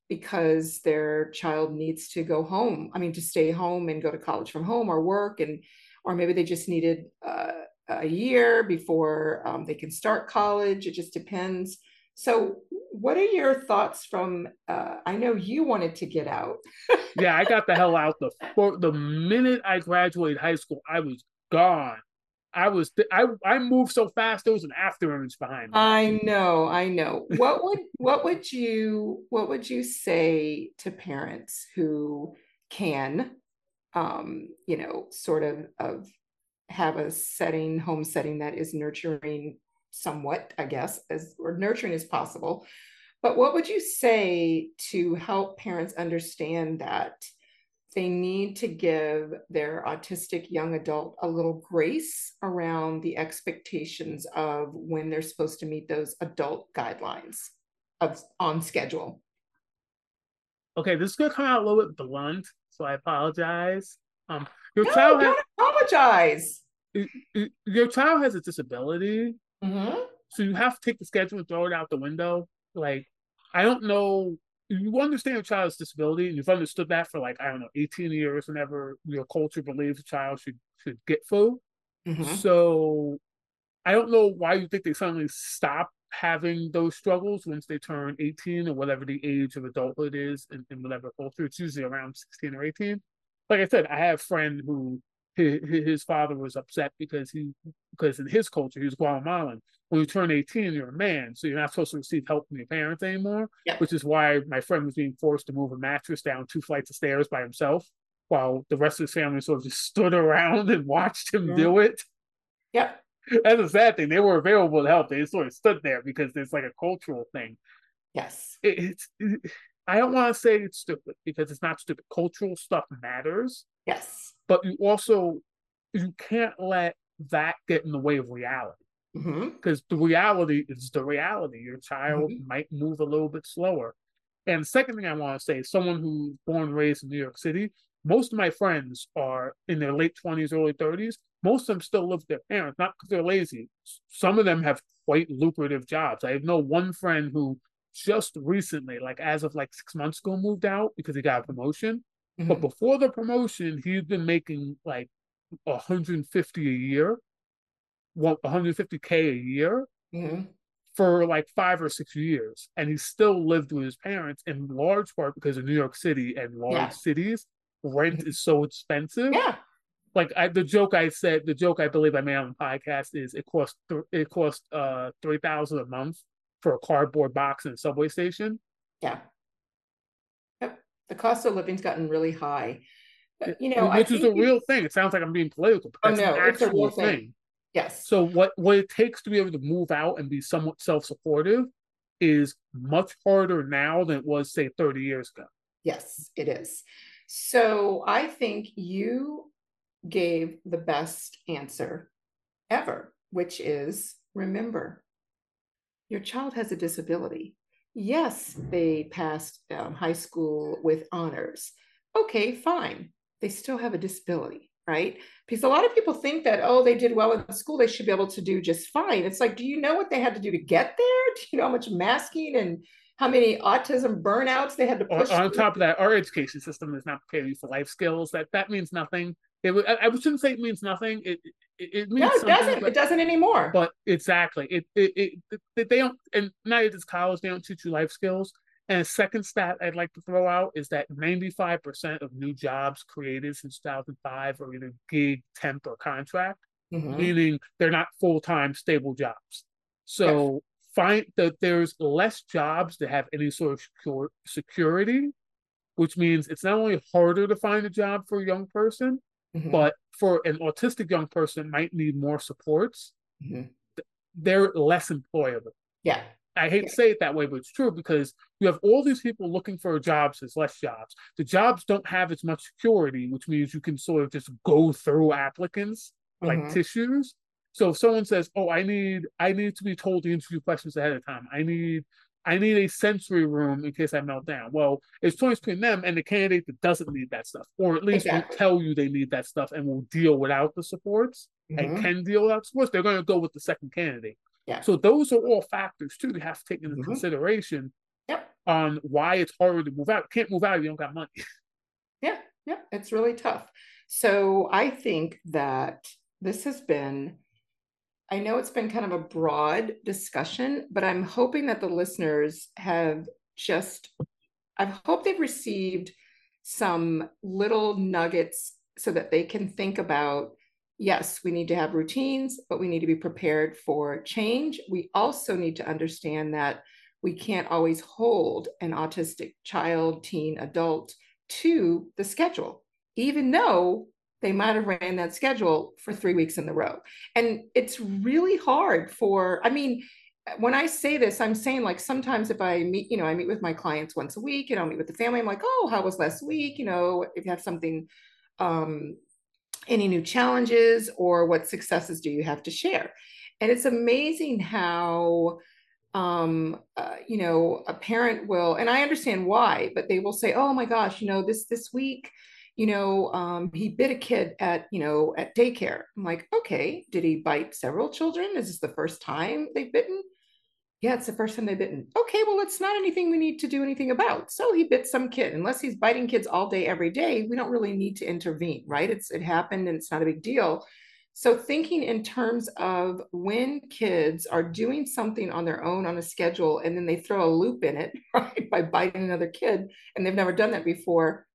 because their child needs to go home. I mean to stay home and go to college from home or work and or maybe they just needed uh, a year before um, they can start college. It just depends. So what are your thoughts from uh, i know you wanted to get out *laughs* yeah i got the hell out the for the minute i graduated high school i was gone I was I I moved so fast there was an after image behind me. I know, I know. What would what would you what would you say to parents who can um, you know, sort of of have a setting, home setting that is nurturing somewhat, I guess, as or nurturing as possible. But what would you say to help parents understand that they need to give their autistic young adult a little grace around the expectations of when they're supposed to meet those adult guidelines of on schedule. Okay, this is gonna come out a little bit blunt, so I apologize. Um, your no, child has, apologize. Your child has a disability, mm-hmm. so you have to take the schedule and throw it out the window. Like, I don't know you understand a child's disability and you've understood that for like i don't know 18 years whenever your culture believes a child should should get food mm-hmm. so i don't know why you think they suddenly stop having those struggles once they turn 18 or whatever the age of adulthood is in, in whatever culture it's usually around 16 or 18 like i said i have a friend who his, his father was upset because he because in his culture he was Guatemalan. When you turn 18, you're a man, so you're not supposed to receive help from your parents anymore. Yeah. Which is why my friend was being forced to move a mattress down two flights of stairs by himself, while the rest of his family sort of just stood around *laughs* and watched him yeah. do it. Yep. That's a sad thing. They were available to help. They sort of stood there because it's like a cultural thing. Yes. It, it's. It, I don't want to say it's stupid because it's not stupid. Cultural stuff matters. Yes. But you also you can't let that get in the way of reality. Because mm-hmm. the reality is the reality. Your child mm-hmm. might move a little bit slower. And second thing I want to say is someone who's born and raised in New York City, most of my friends are in their late 20s, early 30s. Most of them still live with their parents, not because they're lazy. Some of them have quite lucrative jobs. I know one friend who just recently, like as of like six months ago, moved out because he got a promotion. Mm-hmm. But before the promotion, he'd been making like 150 a year, 150k a year mm-hmm. for like five or six years, and he still lived with his parents in large part because of New York City and large yeah. cities. Rent mm-hmm. is so expensive. Yeah. Like I, the joke I said, the joke I believe I made on the podcast is it cost th- it cost uh three thousand a month for a cardboard box in a subway station. Yeah. The cost of living's gotten really high. But, you know, which is a real thing. It sounds like I'm being political, but oh, that's oh, no, an actual it's a real thing. thing. Yes. So what what it takes to be able to move out and be somewhat self supportive is much harder now than it was say 30 years ago. Yes, it is. So I think you gave the best answer ever, which is remember your child has a disability. Yes, they passed um, high school with honors. Okay, fine. They still have a disability, right? Because a lot of people think that, oh, they did well in school, they should be able to do just fine. It's like, do you know what they had to do to get there? *laughs* Do you know how much masking and how many autism burnouts they had to push? On, on top of that, our education system is not preparing you for life skills. That that means nothing. It, I, I shouldn't say it means nothing. It it, it means no, it doesn't. But, it doesn't anymore. But exactly, it, it it they don't. And now it's college, they don't teach you life skills. And a second stat I'd like to throw out is that 95% of new jobs created since 2005 are either gig, temp, or contract, mm-hmm. meaning they're not full time stable jobs. So find that there's less jobs that have any sort of secure, security, which means it's not only harder to find a job for a young person, mm-hmm. but for an autistic young person might need more supports. Mm-hmm. They're less employable. Yeah. I hate yeah. to say it that way, but it's true because you have all these people looking for jobs, there's less jobs. The jobs don't have as much security, which means you can sort of just go through applicants like mm-hmm. tissues. So if someone says, "Oh, I need I need to be told the interview questions ahead of time. I need I need a sensory room in case I melt down." Well, it's choice between them and the candidate that doesn't need that stuff, or at least exactly. will tell you they need that stuff and will deal without the supports mm-hmm. and can deal without supports. They're going to go with the second candidate. Yeah. So those are all factors too you have to take into mm-hmm. consideration yep. on why it's harder to move out. Can't move out if you don't got money. *laughs* Yeah, yeah, it's really tough. So I think that this has been I know it's been kind of a broad discussion, but I'm hoping that the listeners have just, I hope they've received some little nuggets so that they can think about yes, we need to have routines, but we need to be prepared for change. We also need to understand that we can't always hold an autistic child, teen, adult to the schedule, even though they might have ran that schedule for three weeks in a row. And it's really hard for, I mean, when I say this, I'm saying like sometimes if I meet, you know, I meet with my clients once a week, and I'll meet with the family. I'm like, oh, how was last week? You know, if you have something, um, any new challenges or what successes do you have to share? And it's amazing how, um, uh, you know, a parent will, and I understand why, but they will say, oh my gosh, you know, this this week, you know, um, he bit a kid at, you know, at daycare. I'm like, okay, did he bite several children? Is this the first time they've bitten? Yeah, it's the first time they've bitten. Okay, well, it's not anything we need to do anything about. So he bit some kid. Unless he's biting kids all day, every day, we don't really need to intervene, right? It's it happened and it's not a big deal. So thinking in terms of when kids are doing something on their own on a schedule and then they throw a loop in it, *laughs* right, by biting another kid, and they've never done that before,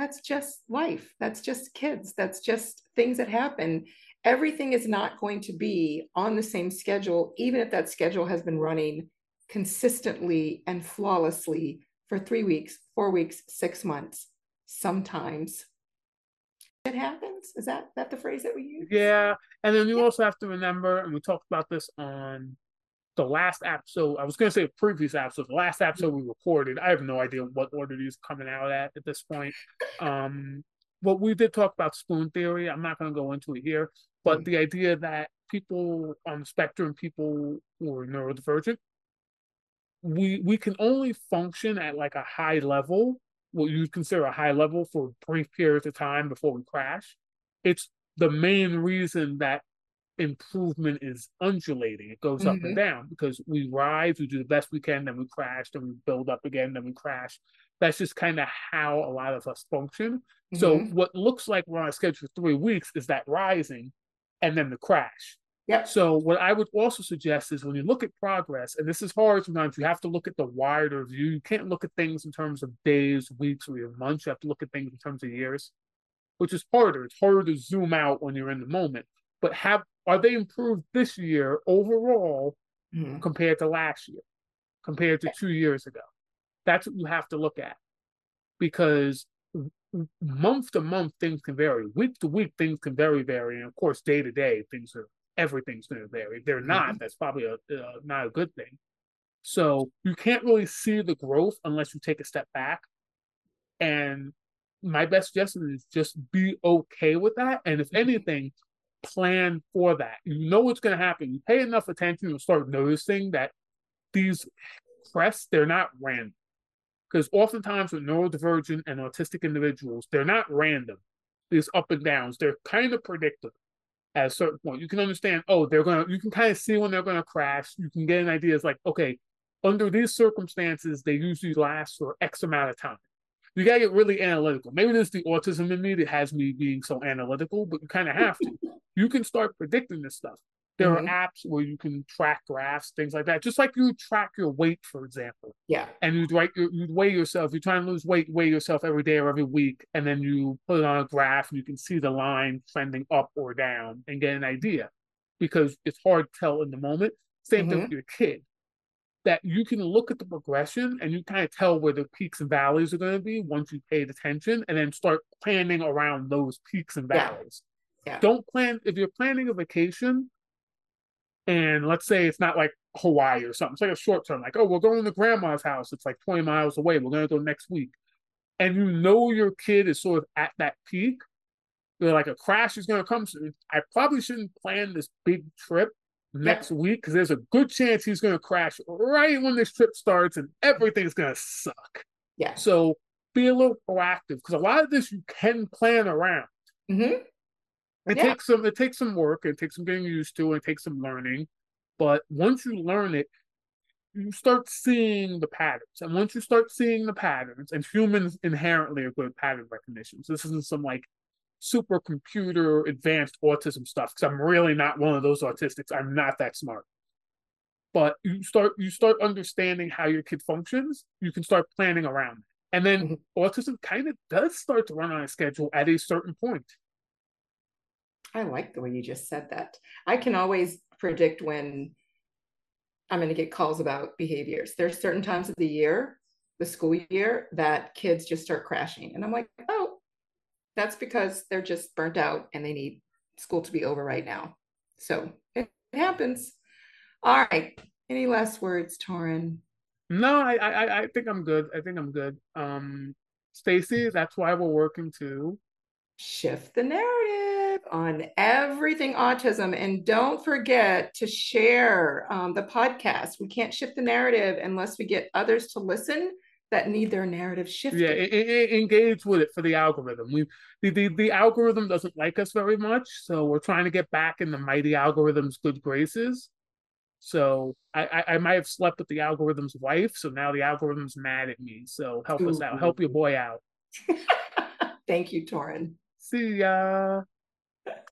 that's just life. That's just kids. That's just things that happen. Everything is not going to be on the same schedule, even if that schedule has been running consistently and flawlessly for three weeks, four weeks, six months. Sometimes it happens. Is that that the phrase that we use? Yeah, and then you yeah. also have to remember, and we talked about this on the last episode, I was going to say previous episode, the last episode we recorded, I have no idea what order these coming out at at this point. *laughs* Um, but we did talk about spoon theory. I'm not going to go into it here, but mm-hmm. the idea that people on the spectrum, people who are neurodivergent, we we can only function at like a high level, what you would consider a high level for brief periods of time before we crash. It's the main reason that improvement is undulating. It goes mm-hmm. up and mm-hmm. down because we rise, we do the best we can, then we crash, then we build up again, then we crash. That's just kind of how a lot of us function. Mm-hmm. So what looks like we're on a schedule for three weeks is that rising and then the crash. Yep. So what I would also suggest is when you look at progress, and this is hard sometimes, you have to look at the wider view. You can't look at things in terms of days, weeks, or even months. You have to look at things in terms of years, which is harder. It's harder to zoom out when you're in the moment. But have are they improved this year overall mm-hmm. compared to last year, compared to two years ago? That's what you have to look at because month to month things can vary, week to week things can very vary, and of course day to day things are everything's going to vary. If they're not, mm-hmm. that's probably a, uh, not a good thing. So you can't really see the growth unless you take a step back. And my best suggestion is just be okay with that. And if mm-hmm. anything, plan for that. You know what's going to happen. You pay enough attention, you'll start noticing that these crests, they're not random. Because oftentimes with neurodivergent and autistic individuals, they're not random. These up and downs, they're kind of predictable at a certain point. You can understand, oh, they're going to, you can kind of see when they're going to crash. You can get an idea. It's like, okay, under these circumstances, they usually last for X amount of time you gotta get really analytical. Maybe this is the autism in me that has me being so analytical, but you kind of have to. *laughs* You can start predicting this stuff. There mm-hmm. are apps where you can track graphs, things like that. Just like you track your weight, for example. Yeah. And you'd write your, you'd weigh yourself. You try and lose weight, weigh yourself every day or every week, and then you put it on a graph and you can see the line trending up or down and get an idea. Because it's hard to tell in the moment. Same mm-hmm. thing with your kid. That you can look at the progression and you kind of tell where the peaks and valleys are going to be once you paid attention and then start planning around those peaks and valleys. Yeah. yeah. Don't plan if you're planning a vacation and let's say it's not like Hawaii or something. It's like a short term, like, oh, we're going to grandma's house. It's like 20 miles away. We're going to go next week. And you know your kid is sort of at that peak. You're like, a crash is going to come soon. I probably shouldn't plan this big trip next yeah. week because there's a good chance he's going to crash right when this trip starts and everything's going to suck. Yeah. So be a little proactive because a lot of this you can plan around. Mm-hmm. It yeah. takes some it takes some work, it takes some getting used to, it takes some learning. But once you learn it, you start seeing the patterns. And once you start seeing the patterns, and humans inherently are good at pattern recognition. So this isn't some like supercomputer advanced autism stuff, because I'm really not one of those autistics. I'm not that smart. But you start you start understanding how your kid functions, you can start planning around it. And then mm-hmm. autism kind of does start to run on a schedule at a certain point. I like the way you just said that. I can always predict when I'm going to get calls about behaviors. There's certain times of the year, the school year, that kids just start crashing. And I'm like, oh, that's because they're just burnt out and they need school to be over right now. So it, it happens. All right. Any last words, Torrin? No, I, I I think I'm good. I think I'm good. Um Stacy, that's why we're working to shift the narrative on everything autism. And don't forget to share um, the podcast. We can't shift the narrative unless we get others to listen that need their narrative shifted. Yeah, it, it, engage with it for the algorithm. We the, the the algorithm doesn't like us very much, so we're trying to get back in the mighty algorithm's good graces. So I, I, I might have slept with the algorithm's wife, so now the algorithm's mad at me. So help Ooh. us out, help your boy out. *laughs* Thank you, Torrin. See ya.